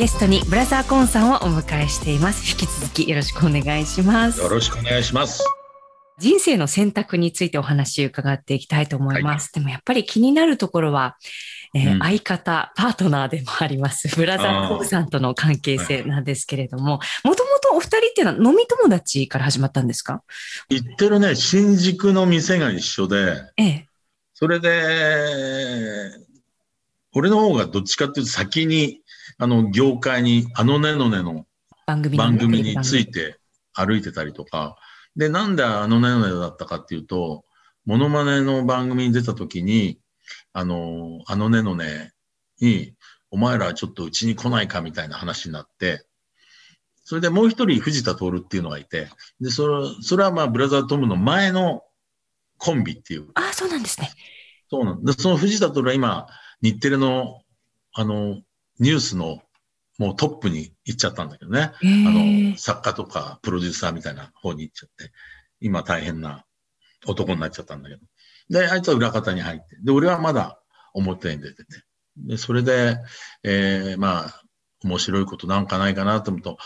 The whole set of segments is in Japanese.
ゲストにブラザーコーンさんをお迎えしています。引き続きよろしくお願いします。よろしくお願いします。人生の選択についてお話伺っていきたいと思います。はい、でもやっぱり気になるところは、えーうん、相方、パートナーでもあります、ブラザーコブさんとの関係性なんですけれども、もともとお二人っていうのは飲み友達から始まったんですか？言ってるね、新宿の店が一緒で、ええ、それで、俺の方がどっちかっていうと先に、あの、業界に、あのねのねの番組について歩いてたりとか、で、なんであのねのねだったかっていうと、モノマネの番組に出た時に、あの、あのねのねに、お前らちょっとうちに来ないかみたいな話になって、それでもう一人藤田徹っていうのがいて、で、それ、それはまあブラザートムの前のコンビっていう。ああ、そうなんですね。そうなんで、その藤田徹は今、日テレの、あの、ニュースのもうトップに行っちゃったんだけどね。あの、作家とかプロデューサーみたいな方に行っちゃって、今大変な男になっちゃったんだけど。で、あいつは裏方に入って、で、俺はまだ表に出てて。で、それで、えー、まあ、面白いことなんかないかなと思うと、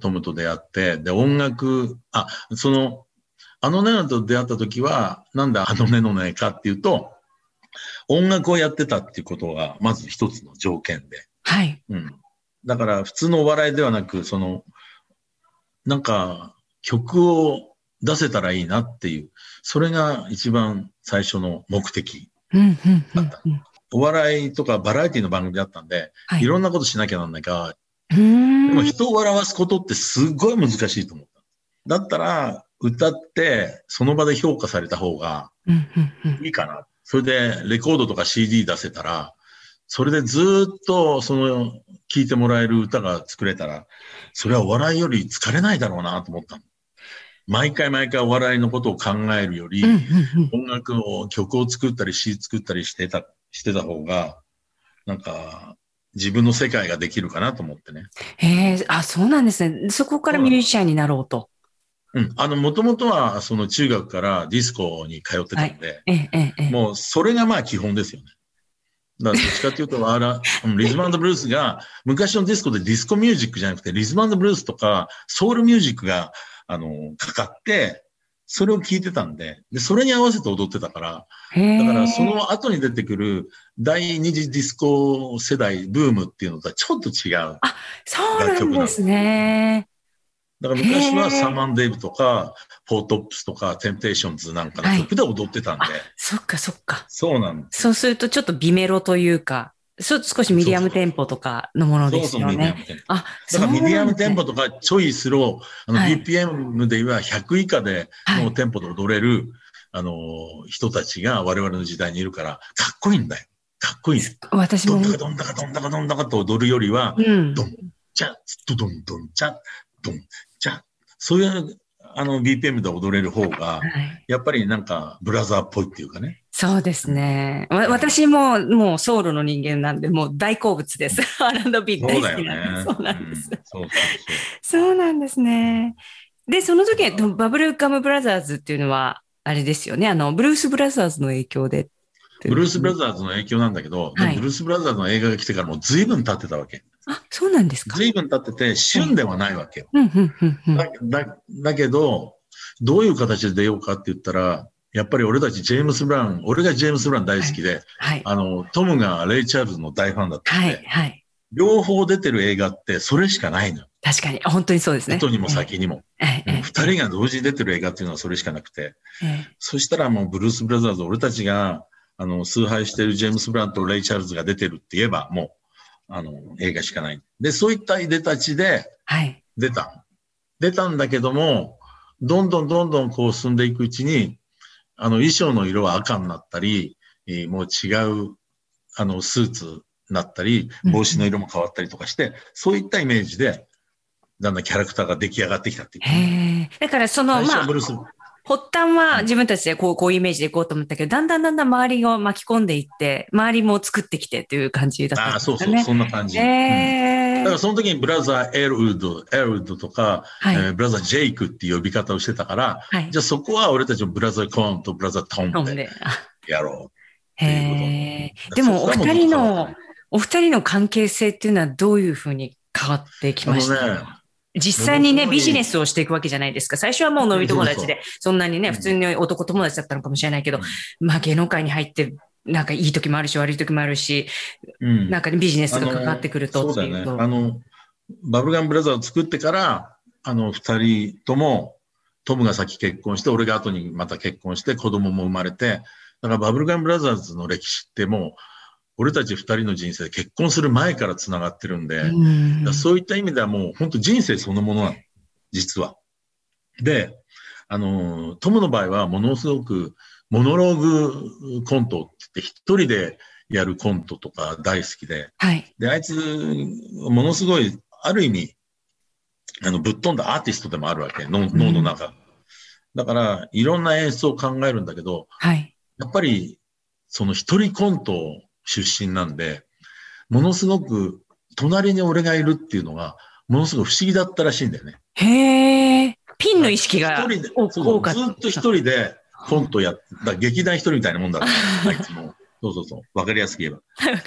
トムと出会って、で、音楽、あ、その、あのねのと出会った時は、なんであのねのねかっていうと、音楽をやってたっていうことが、まず一つの条件で。はい。うん。だから普通のお笑いではなく、その、なんか曲を出せたらいいなっていう、それが一番最初の目的だった。お笑いとかバラエティの番組だったんで、はい、いろんなことしなきゃなんないか、でも人を笑わすことってすごい難しいと思った。だったら、歌ってその場で評価された方がいいかな。それでレコードとか CD 出せたら、それでずっとその聴いてもらえる歌が作れたら、それはお笑いより疲れないだろうなと思ったの。毎回毎回お笑いのことを考えるより、音楽を、曲を作ったり詩作ったりしてた、してた方が、なんか、自分の世界ができるかなと思ってね。へえ、あ、そうなんですね。そこからミュージシャンになろうと。うん。あの、もともとは、その中学からディスコに通ってたんで、はいえええ、もう、それがまあ基本ですよね。だからどっちかっていうと、あら、リズムブルースが、昔のディスコでディスコミュージックじゃなくて、リズムブルースとか、ソウルミュージックが、あの、かかって、それを聞いてたんで、で、それに合わせて踊ってたから、だからその後に出てくる第二次ディスコ世代ブームっていうのとはちょっと違う。あ、そうなんですね。だから昔はサマンデイブとか、フォートップスとか、テンテーションズなんかの曲で踊ってたんで。はい、そっかそっか。そうなんです。そうするとちょっと美メロというか、少しミディアムテンポとかのものですよね。そうそうミディアムテンポ。あ、だからミディアムテンポとかちょいスロー、あの、BPM で言えば100以下でのテンポで踊れる、はい、あの、人たちが我々の時代にいるから、かっこいいんだよ。かっこいい。私も。どんだかどんだかどんだかどんだかと踊るよりは、うん、どん、ちゃ、ドドンドンちゃ、ドン、ちゃ、そういうあの BPM で踊れる方が、やっぱりなんかブラザーっぽいっていうかね。そうですね。わ私ももうソウルの人間なんで、もう大好物です。R&B 大好きなんでそうなんです。そうなんですね。で、その時、バブルガムブラザーズっていうのは、あれですよね。あの、ブルースブラザーズの影響で。ブルースブラザーズの影響なんだけど、はい、ブルースブラザーズの映画が来てからもう随分経ってたわけ。あ、そうなんですか。随分経ってて、旬ではないわけよ。だだけど、どういう形で出ようかって言ったら、やっぱり俺たちジェームス・ブラウン、俺がジェームス・ブラウン大好きで、はいはい、あの、トムがレイ・チャールズの大ファンだったんで、はいはい、両方出てる映画ってそれしかないのよ。確かに、本当にそうですね。後にも先にも。二、人が同時に出てる映画っていうのはそれしかなくて、そしたらもうブルース・ブラザーズ、俺たちが、あの、崇拝してるジェームス・ブラウンとレイ・チャールズが出てるって言えば、もう、あの、映画しかない。で、そういったいでたちで、出た、はい。出たんだけども、どんどんどんどんこう進んでいくうちに、あの、衣装の色は赤になったり、えー、もう違う、あの、スーツになったり、帽子の色も変わったりとかして、うん、そういったイメージで、だんだんキャラクターが出来上がってきたっていう。へだからその、まあ、発端は自分たちでこう、こういうイメージでいこうと思ったけど、だんだんだんだん周りを巻き込んでいって、周りも作ってきてっていう感じだったんですね。ああ、そうそう、そんな感じ。えー、だからその時にブラザー・エルウッド、エルウッドとか、はい、えー、ブラザー・ジェイクっていう呼び方をしてたから、はい、じゃあそこは俺たちもブラザー・コーンとブラザー・トンでやろうへえ。でもお二人の、お二人の関係性っていうのはどういうふうに変わってきました？ね、実際にね、ビジネスをしていくわけじゃないですか。最初はもう飲み友達で、そんなにね、普通に男友達だったのかもしれないけど、まあ芸能界に入って、なんかいい時もあるし、悪い時もあるし、うん、なんかビジネスが関わってくるとそうだね。あの、バブルガンブラザーを作ってから、あの、二人とも、トムが先結婚して、俺が後にまた結婚して、子供も生まれて、だからバブルガンブラザーズの歴史ってもう、俺たち二人の人生結婚する前から繋がってるんで、うんそういった意味ではもう本当人生そのものなの。実は。で、あの、トムの場合はものすごくモノローグコントって一人でやるコントとか大好きで、はい、で、あいつ、ものすごい、ある意味、あの、ぶっ飛んだアーティストでもあるわけ、脳の中。だから、いろんな演出を考えるんだけど、はい、やっぱり、その一人コント出身なんで、ものすごく隣に俺がいるっていうのが、ものすごく不思議だったらしいんだよね。へえ。ピンの意識が多かった。ずっと一人でコントやっだ劇団一人みたいなもんだから、あいつも。そうそうそう。わかりやすく言えば。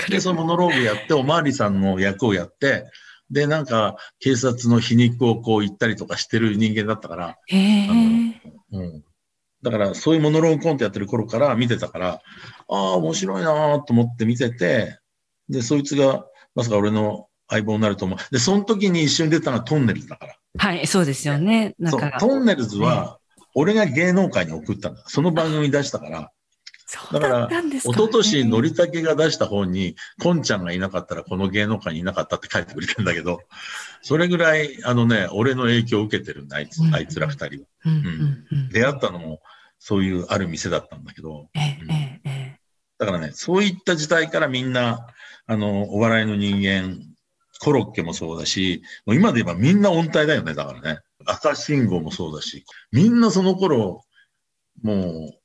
で、そのモノローグやって、おまわりさんの役をやって、で、なんか、警察の皮肉をこう言ったりとかしてる人間だったから、へえ。うん。だから、そういうモノローグコントやってる頃から見てたから、ああ、面白いなと思って見てて、で、そいつが、まさか俺の相棒になると思う。で、その時に一緒に出たのはトンネルズだから。はい、そうですよね。そう、トンネルズは、俺が芸能界に送ったんだ。その番組出したから。だから、一昨年のりたけが出した本に、こんちゃんがいなかったらこの芸能界にいなかったって書いてくれてんだけど、それぐらい、あのね、俺の影響を受けてるんだ、あいつ、あいつら二人は。うん。出会ったのも、そういうある店だったんだけど。ええ、ええ。だからね、そういった時代からみんな、あの、お笑いの人間、コロッケもそうだし、もう今で言えばみんな音体だよね、だからね。赤信号もそうだし、みんなその頃、もう、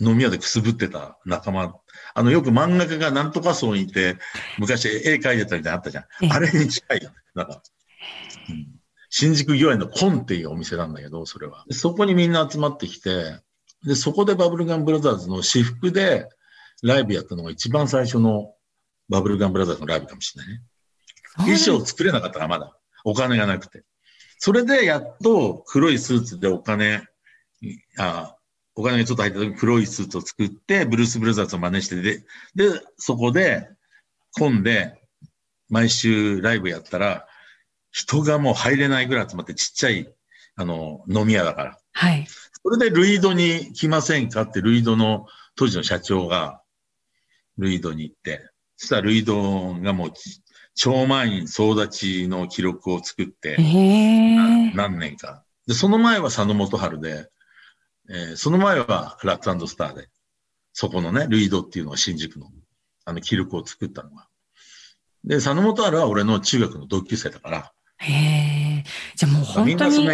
飲み屋でくすぶってた仲間。あの、よく漫画家がなんとかそうにいて、昔絵描いてたみたいなのあったじゃん。あれに近いよね。なんか、うん、新宿御苑のコンっていうお店なんだけど、それは。そこにみんな集まってきて、で、そこでバブルガンブラザーズの私服でライブやったのが一番最初のバブルガンブラザーズのライブかもしれないね。衣装作れなかったからまだ。お金がなくて。それでやっと黒いスーツでお金、あお金がちょっと入った時黒いスーツを作って、ブルース・ブラザーズを真似してで、で、そこで、混んで、毎週ライブやったら、人がもう入れないぐらい集まってちっちゃい、あの、飲み屋だから。はい。それでルイドに来ませんかってルイドの当時の社長がルイドに行って、そしたらルイドがもう超満員総立ちの記録を作って、何年か。で、その前は佐野元春で、えー、その前はラッツスターで、そこのね、ルイドっていうのは新宿の、あの記録を作ったのが。で、佐野元春は俺の中学の同級生だから、へえ。じゃあもう本当に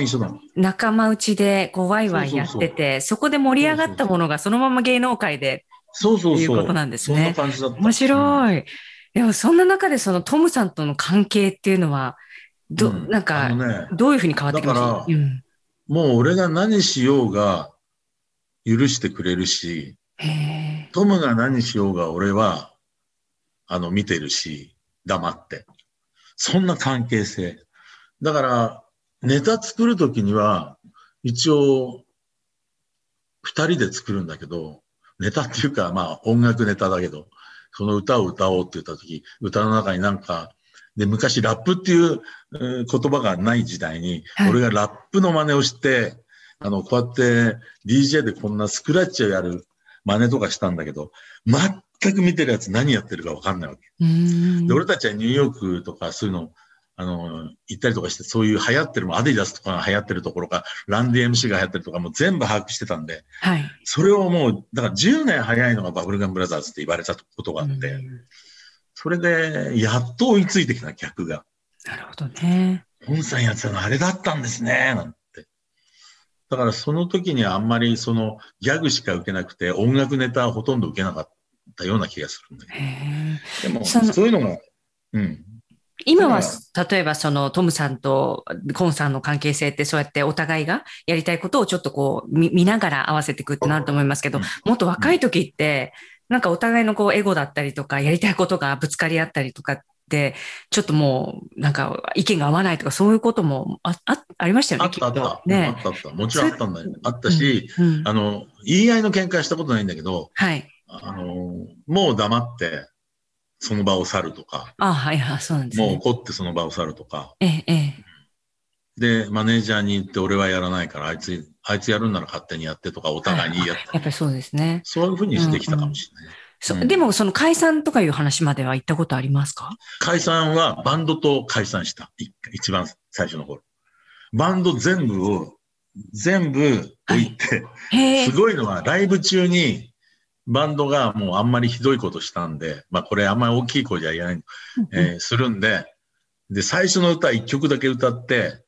仲間内でこうワイワイやってて、そこで盛り上がったものがそのまま芸能界でそうそうそう。いうことなんですね。そんな感じだった。面白い。うん、でもそんな中でそのトムさんとの関係っていうのは、ど、うん、なんか、ね、どういうふうに変わってきました？だから、うん、もう俺が何しようが許してくれるし、トムが何しようが俺は、あの、見てるし、黙って。そんな関係性。だから、ネタ作るときには、一応、二人で作るんだけど、ネタっていうか、まあ音楽ネタだけど、その歌を歌おうって言ったとき、歌の中になんか、で、昔ラップっていう、言葉がない時代に、はい、俺がラップの真似をして、あの、こうやって DJ でこんなスクラッチをやる真似とかしたんだけど、全く見てるやつ何やってるかわかんないわけ。で、俺たちはニューヨークとかそういうのあの、行ったりとかして、そういう流行ってるも、アディダスとかが流行ってるところか、ランディ MC が流行ってるとかも全部把握してたんで、はい。それをもう、だから10年早いのがバブルガンブラザーズって言われたことがあって、それで、やっと追いついてきた客が。なるほどね。本さんやってたのあれだったんですね、なんて。だからその時にあんまりそのギャグしか受けなくて、音楽ネタはほとんど受けなかったような気がするんだけど。でも、そういうのも、うん。今は、例えばそのトムさんとコンさんの関係性ってそうやってお互いがやりたいことをちょっとこう見ながら合わせていくってなると思いますけど、もっと若い時って、なんかお互いのこうエゴだったりとか、やりたいことがぶつかり合ったりとかっ、ちょっともう、なんか意見が合わないとか、そういうこともああありましたよね。あったあった。ね、あったあった。もちろんあったんだよ。あったし、うんうん、あの、言い合いの喧嘩したことないんだけど、はい。あの、もう黙って、その場を去るとか。あはいはい、そうなんですね。もう怒ってその場を去るとか。ええ、ええ。で、マネージャーに言って、俺はやらないから、あいつ、あいつやるんなら勝手にやってとか、お互いに言い合って、やっぱりそうですね。そういうふうにしてきたかもしれない。うんうんそでも、その解散とかいう話までは行ったことありますか？解散はバンドと解散した。一番最初の頃。バンド全部を、全部置いて、はい、すごいのはライブ中にバンドがもうあんまりひどいことしたんで、まあこれあんまり大きい声じゃ言えない、えー、するんで、で、最初の歌一曲だけ歌って、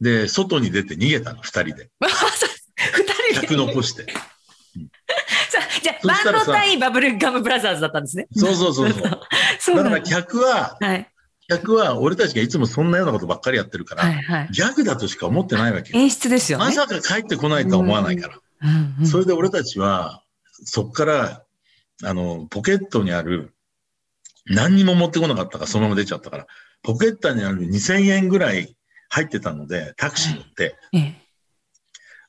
で、外に出て逃げたの、二人で。二人で客残して。じゃあ、バンド対バブルガムブラザーズだったんですね。そうそうそうそう。そうだから客は、はい、客は俺たちがいつもそんなようなことばっかりやってるから、はいはい、ギャグだとしか思ってないわけ演出ですよね。まさか帰ってこないとは思わないから。うんうん、それで俺たちは、そっから、あの、ポケットにある、何にも持ってこなかったからそのまま出ちゃったから、ポケットにある2000円ぐらい入ってたので、タクシー乗って、ええ、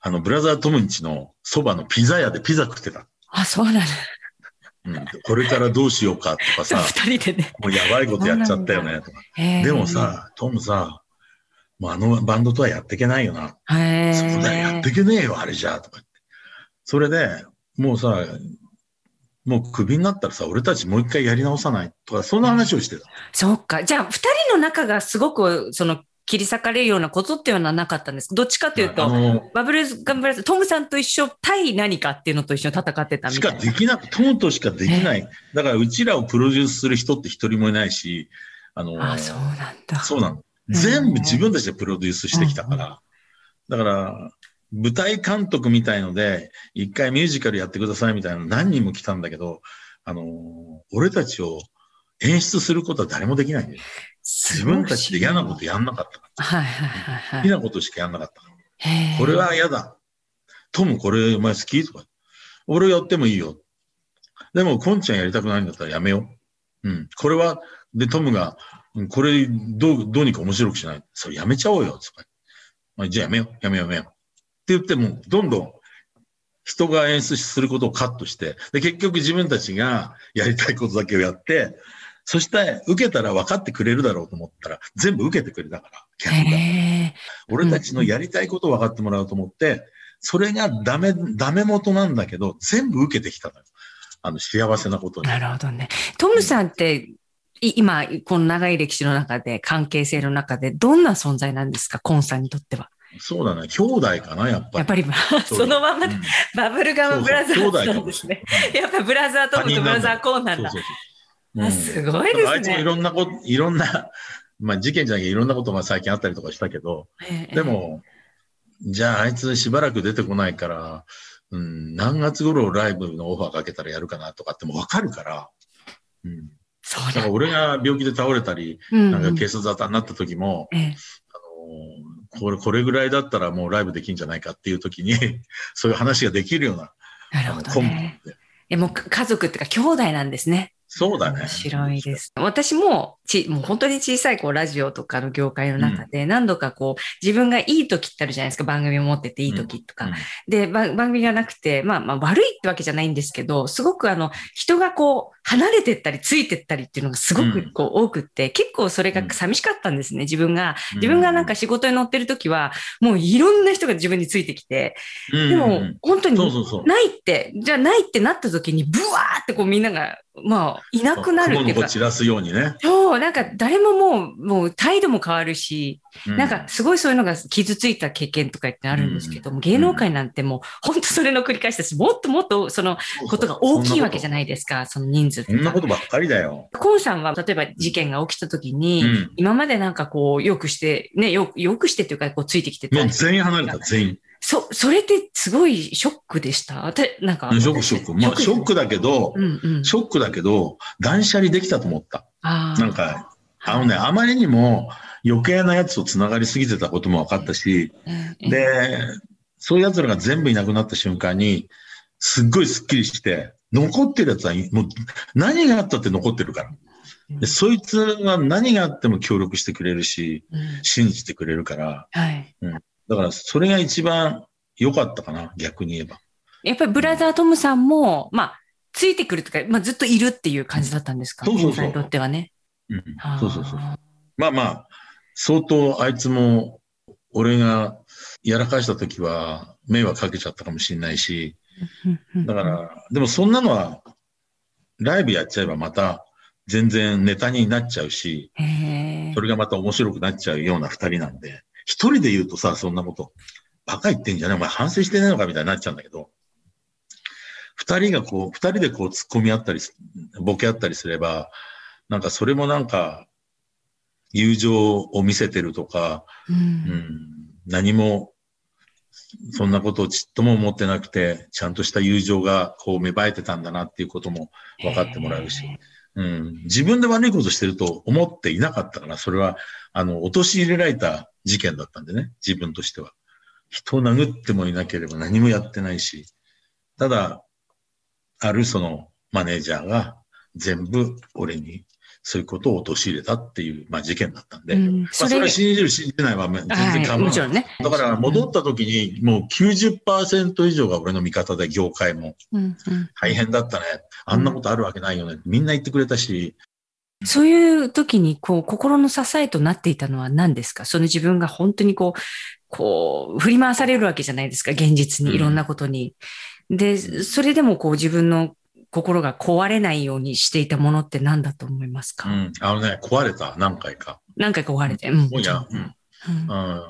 あの、ブラザートムンチのそばのピザ屋でピザ食ってた。あ、そうなんだ。うん、これからどうしようかとかさ、二人でね。もうやばいことやっちゃったよねとか。でもさ、トムさ、もうあのバンドとはやっていけないよな。そこだよ、やっていけねえよ、あれじゃ、とか言って。それで、もうさ、もうクビになったらさ、俺たちもう一回やり直さないとか、そんな話をしてた。そっか。じゃあ、二人の仲がすごく、その、切り裂かれるようなことっていうのはなかったんですどっちかというと、バブルズ・ガンブラズ、トムさんと一緒対何かっていうのと一緒に戦ってたみたいな。しかできなく、トムとしかできない。だから、うちらをプロデュースする人って一人もいないし、あのあ、そうなんだ。そうなの。全部自分たちでプロデュースしてきたから。だから、舞台監督みたいので、一回ミュージカルやってくださいみたいなの何人も来たんだけど、あの、俺たちを演出することは誰もできないんだよ。自分たちで嫌なことやんなかった。はいはいはい、好きなことしかやんなかった。これは嫌だ。トムこれお前好きとか。俺やってもいいよ。でも、コンちゃんやりたくないんだったらやめよう。うん。これは、で、トムが、これどう、どうにか面白くしない。それやめちゃおうよ。とか。まあ、じゃあやめよう。やめようやめよう。って言っても、どんどん人が演出することをカットして、で、結局自分たちがやりたいことだけをやって、そして受けたら分かってくれるだろうと思ったら、全部受けてくれたから、客が。俺たちのやりたいことを分かってもらおうと思って、それがダメ、ダメ元なんだけど、全部受けてきたのよ。あの、幸せなことに。なるほどね。トムさんって、今、この長い歴史の中で、関係性の中で、どんな存在なんですか、コンさんにとっては。そうだね。兄弟かな、やっぱり。やっぱり、そのまま、うん、バブルガムブラザーズなんですね。やっぱブラザートムとブラザーコーンなんだ。そうそうそうあすごいですね。あいつもいろんなこと、いろんな、まあ事件じゃなきゃいろんなことが最近あったりとかしたけど、えでも、じゃああいつしばらく出てこないから、うん、何月頃ライブのオファーかけたらやるかなとかってもわかるから、うん。そうだ。から俺が病気で倒れたり、うんうん、なんか警察沙汰になった時も、ええ、あのこれ、これぐらいだったらもうライブできんじゃないかっていう時に そういう話ができるような、なるほど、ね、え、もう家族っていうか兄弟なんですね。そうだね。面白いです。私もち、もう本当に小さいこうラジオとかの業界の中で何度かこう、自分がいい時ってあるじゃないですか。番組を持ってていい時とか。うん。うん、で、番組がなくて、まあまあ悪いってわけじゃないんですけど、すごくあの、人がこう、離れてったり、ついてったりっていうのがすごくこう多くって、結構それが寂しかったんですね、自分が。自分がなんか仕事に乗ってる時は、もういろんな人が自分についてきて、でも本当にないって、じゃあないってなった時に、ブワーってこうみんなが、まあ、いなくなるっていうか。散らすようにね。そう、なんか誰ももう、もう態度も変わるし、なんかすごいそういうのが傷ついた経験とかってあるんですけども、芸能界なんてもう本当それの繰り返しです。もっともっとそのことが大きいわけじゃないですか、その人数そんなことばっかりだよ。コンさんは例えば事件が起きた時に、今までなんかこう、よくして、ね、よよくしてというか、こうついてきてもう全員離れた、全員。そ、それってすごいショックでした？なんか。ショック、ショック。まあ、ショックだけど、うんうん、ショックだけど、断捨離できたと思った。なんか、あのね、あまりにも余計なやつと繋がりすぎてたことも分かったし、で、そういう奴らが全部いなくなった瞬間に、すっごいスッキリして、残ってるやつは、もう何があったって残ってるから。でそいつは何があっても協力してくれるし、うん、信じてくれるから、はい。うん、だからそれが一番良かったかな、逆に言えば。やっぱりブラザートムさんも、まあ、ついてくるとか、まあ、ずっといるっていう感じだったんですか、そうそうそう。にとってはね。うん、そうそうそう。まあまあ、相当あいつも、俺がやらかした時は迷惑かけちゃったかもしれないし、だから、でもそんなのは、ライブやっちゃえばまた全然ネタになっちゃうし、それがまた面白くなっちゃうような二人なんで、一人で言うとさ、そんなこと、バカ言ってんじゃねお前反省してねえのかみたいになっちゃうんだけど、二人がこう、二人でこう突っ込み合ったり、ボケ合ったりすれば、なんかそれもなんか、友情を見せてるとか、うん、うん、何も、そんなことをちっとも思ってなくて、ちゃんとした友情がこう芽生えてたんだなっていうことも分かってもらうし、うん、自分で悪いことしてると思っていなかったから、それは、あの、陥れられた事件だったんでね、自分としては。人を殴ってもいなければ何もやってないし、ただ、あるそのマネージャーが全部俺にそういうことを陥れたっていう、まあ、事件だったんで、うん、まあ、それは信じる、信じないは全然構わない。ね、だから戻った時にもう90%以上が俺の味方で業界も、大変だったね。あんなことあるわけないよね。みんな言ってくれたし、そういう時に、こう、心の支えとなっていたのは何ですか？その自分が本当にこう、こう、振り回されるわけじゃないですか、現実に、いろんなことに。うん、で、それでもこう自分の心が壊れないようにしていたものって何だと思いますか、うん、あのね、壊れた、何回か。何回か壊れて。うん。いや、うんうん、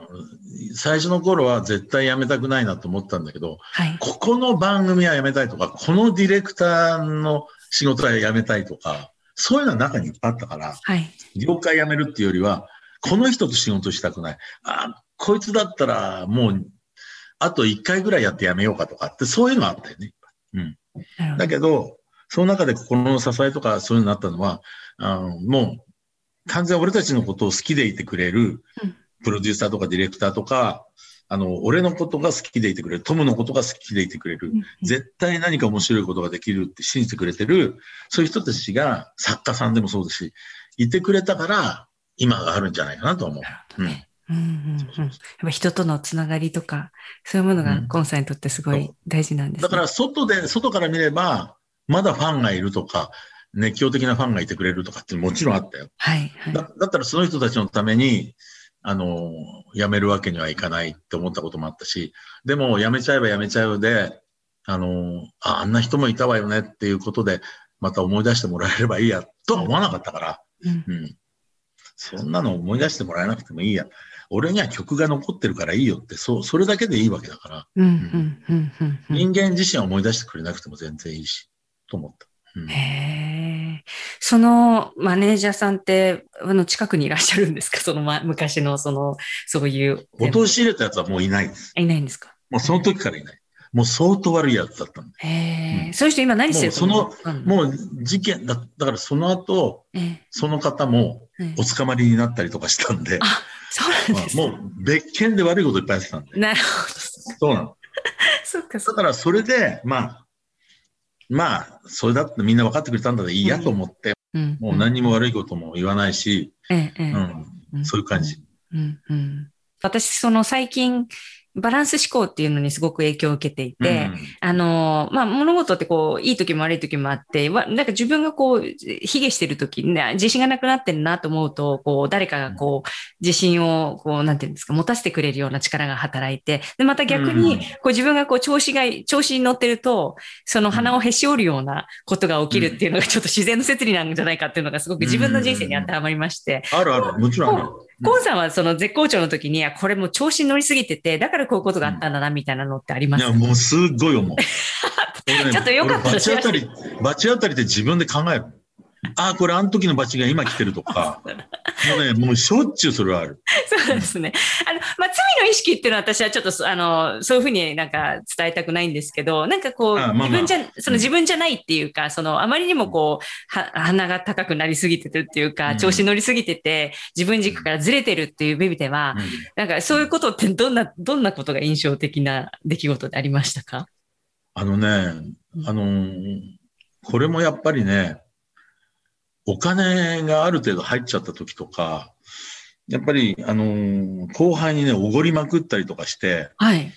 最初の頃は絶対やめたくないなと思ったんだけど、はい、ここの番組はやめたいとか、このディレクターの仕事はやめたいとか、そういうのは中にいっぱいあったから、はい、業界辞めるっていうよりは、この人と仕事したくない。あ、こいつだったらもう、あと1回ぐらいやって辞めようかとかって、そういうのあったよね。うん。だけど、その中で心の支えとかそういうのになったのは、あのもう完全俺たちのことを好きでいてくれる、プロデューサーとかディレクターとか、あの、俺のことが好きでいてくれる、トムのことが好きでいてくれる、絶対何か面白いことができるって信じてくれてる、そういう人たちが作家さんでもそうですし、いてくれたから、今があるんじゃないかなと思う。うん。うんうんうん、やっぱ人とのつながりとか、そういうものがコンさんにとってすごい大事なんです、ね、だから外で、外から見れば、まだファンがいるとか、熱狂的なファンがいてくれるとかってもちろんあったよ。はい、はい、だ。だったらその人たちのために、あの、辞めるわけにはいかないって思ったこともあったし、でも辞めちゃえば辞めちゃうで、あの、ああんな人もいたわよねっていうことで、また思い出してもらえればいいや、とは思わなかったから、うん、うん、そんなの思い出してもらえなくてもいいや。俺には曲が残ってるからいいよって、そう、それだけでいいわけだから、人間自身は思い出してくれなくても全然いいし、と思った。うん、へそのマネージャーさんって、あの、近くにいらっしゃるんですか？その、ま、昔の、その、そういう。陥れたやつはもういないです。いないんですか？もうその時からいない。もう相当悪いやつだったんで。へうん、そういう人今何してるその、うん、もう事件だ、だからその後、その方もお捕まりになったりとかしたんで、あ、そうなんです、ね、もう別件で悪いこといっぱいやってたんで。なるほど。そうなの。そっかだからそれで、まあ、まあ、それだってみんな分かってくれたんだらいいやと思って、うん、もう何にも悪いことも言わないし、うん、うん、そういう感じ。うん。うん、私、その最近、バランス思考っていうのにすごく影響を受けていて、うん、あの、まあ、物事ってこう、いい時も悪い時もあって、なんか自分がこう、卑下してる時に、ね、自信がなくなってるなと思うと、こう、誰かがこう、自信を、こう、なんていうんですか、持たせてくれるような力が働いて、で、また逆に、こう、自分がこう、調子が、調子に乗ってると、その鼻をへし折るようなことが起きるっていうのが、ちょっと自然の摂理なんじゃないかっていうのが、すごく自分の人生に当てはまりまして。あるある、もちろんある。コンさんはその絶好調の時に、これも調子に乗りすぎてて、だからこういうことがあったんだな、みたいなのってあります、いや、もうすっごい思う。ちょっとよかったバチ当たり、バチ当たりって自分で考える。ああ、これあの時のバチが今来てるとか、もうね、もうしょっちゅうそれはある。そうですね。あの、まあ、罪の意識っていうのは私はちょっと、あの、そういうふうになんか伝えたくないんですけど、なんかこう、自分じゃ、その自分じゃないっていうか、その、あまりにもこう、は鼻が高くなりすぎてるっていうか、調子乗りすぎてて、自分軸からずれてるっていう意味では、なんかそういうことってどんな、どんなことが印象的な出来事でありましたか？あのね、あのこれもやっぱりね、お金がある程度入っちゃった時とか、やっぱり、あのー、後輩にね、おごりまくったりとかして、はい。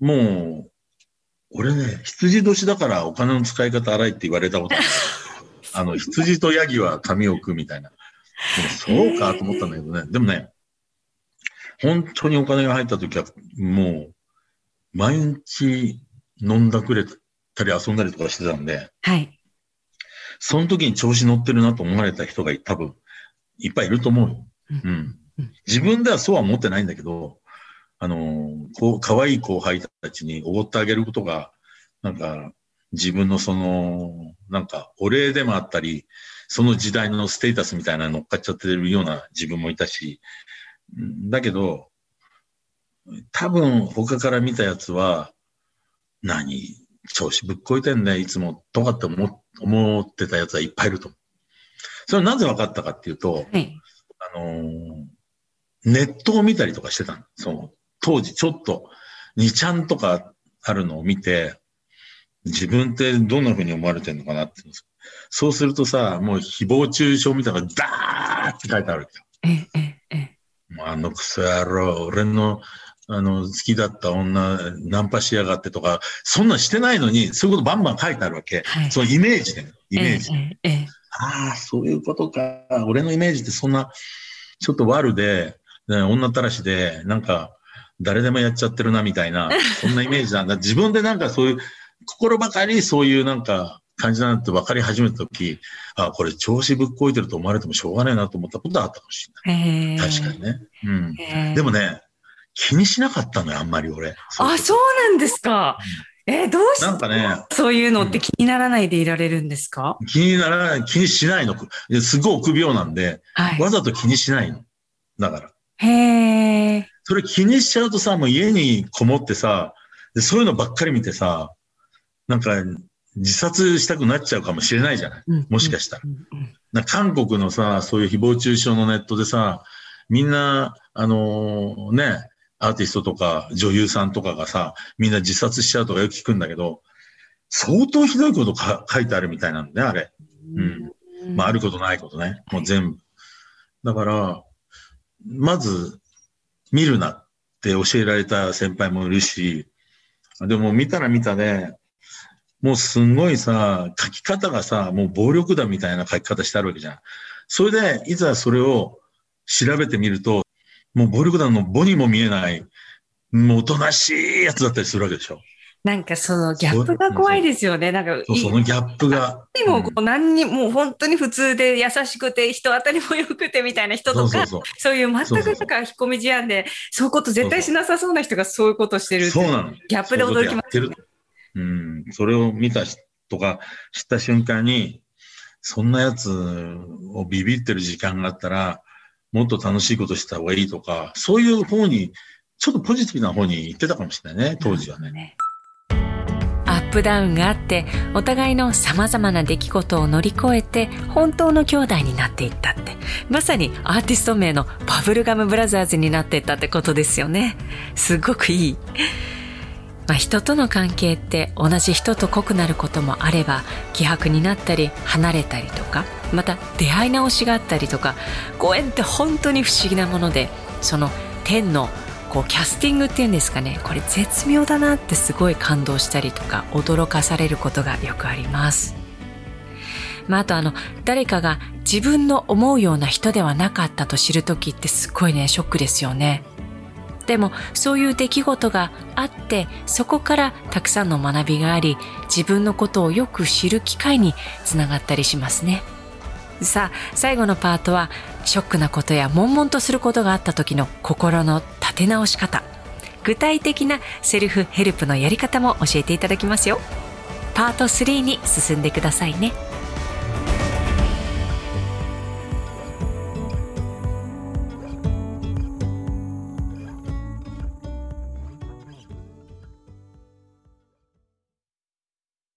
もう、俺ね、羊年だからお金の使い方荒いって言われたことある。あの、羊とヤギは髪を食うみたいな。そうかと思ったんだけどね。でもね、本当にお金が入った時は、もう、毎日飲んだくれたり遊んだりとかしてたんで、はい。その時に調子乗ってるなと思われた人が多分、いっぱいいると思うよ。うん。自分ではそうは思ってないんだけど、あの、こう、可愛い後輩たちにおごってあげることが、なんか、自分のその、なんか、お礼でもあったり、その時代のステータスみたいなの乗っかっちゃってるような自分もいたし、だけど、多分他から見たやつは、何、調子ぶっこいてんね、いつも、とかって思思ってたやつはいっぱいいると思う。それはなぜ分かったかっていうと、はい、あのー、ネットを見たりとかしてたの。その、当時ちょっと、2ちゃんとかあるのを見て、自分ってどんな風に思われてんのかなって。そうするとさ、もう誹謗中傷みたいなのがダーって書いてあるええ、ええ。あのクソ野郎、俺の、あの、好きだった女、ナンパしやがってとか、そんなんしてないのに、そういうことバンバン書いてあるわけ。はい、そのイメージで、イメージで。ええ、ああ、そういうことか。俺のイメージってそんな、ちょっと悪で、ね、女たらしで、なんか、誰でもやっちゃってるな、みたいな、そんなイメージなんだ。自分でなんかそういう、心ばかりそういうなんか、感じだなって分かり始めたとき、あ、これ調子ぶっこいてると思われてもしょうがないなと思ったことはあったかもしれない。確かにね。うん。でもね、気にしなかったのよ、あんまり俺。あ、そうなんですか。うん、えー、どうしてなんかね、そういうのって気にならないでいられるんですか、うん、気にならない、気にしないの。すごい臆病なんで、はい、わざと気にしないの。だから。へえ。それ気にしちゃうとさ、もう家にこもってさ、そういうのばっかり見てさ、なんか自殺したくなっちゃうかもしれないじゃない。もしかしたら。な韓国のさ、そういう誹謗中傷のネットでさ、みんな、あのー、ね、アーティストとか女優さんとかがさ、みんな自殺しちゃうとかよく聞くんだけど、相当ひどいことか書いてあるみたいなんだね、あれ。うん。まあ、あることないことね。もう全部。だから、まず、見るなって教えられた先輩もいるし、でも見たら見たで、もうすんごいさ、書き方がさ、もう暴力だみたいな書き方してあるわけじゃん。それで、いざそれを調べてみると、もう暴力団の母にも見えない、もうおとなしいやつだったりするわけでしょ。なんかそのギャップが怖いですよね。なんかそのギャップが。でもこう何にもう本当に普通で優しくて人当たりも良くてみたいな人とか、そういう全くなんか引っ込み思案で、そういうこと絶対しなさそうな人がそういうことしてるそうなの。ギャップで驚きます、ね。うん、それを見た人が知った瞬間に、そんなやつをビビってる時間があったら、もっと楽しいことした方がいいとか、そういう方に、ちょっとポジティブな方に行ってたかもしれないね、当時はね。アップダウンがあって、お互いの様々な出来事を乗り越えて、本当の兄弟になっていったって。まさにアーティスト名のバブルガムブラザーズになっていったってことですよね。すごくいい。まあ、人との関係って同じ人と濃くなることもあれば希薄になったり離れたりとかまた出会い直しがあったりとかご縁って本当に不思議なものでその天のこうキャスティングっていうんですかねこれ絶妙だなってすごい感動したりとか驚かされることがよくあります。まあ、あとあの誰かが自分の思うような人ではなかったと知る時ってすごいねショックですよね。でもそういう出来事があってそこからたくさんの学びがあり自分のことをよく知る機会につながったりしますね。さあ最後のパートはショックなことや悶々とすることがあった時の心の立て直し方。具体的なセルフヘルプのやり方も教えていただきますよ。パート3に進んでくださいね。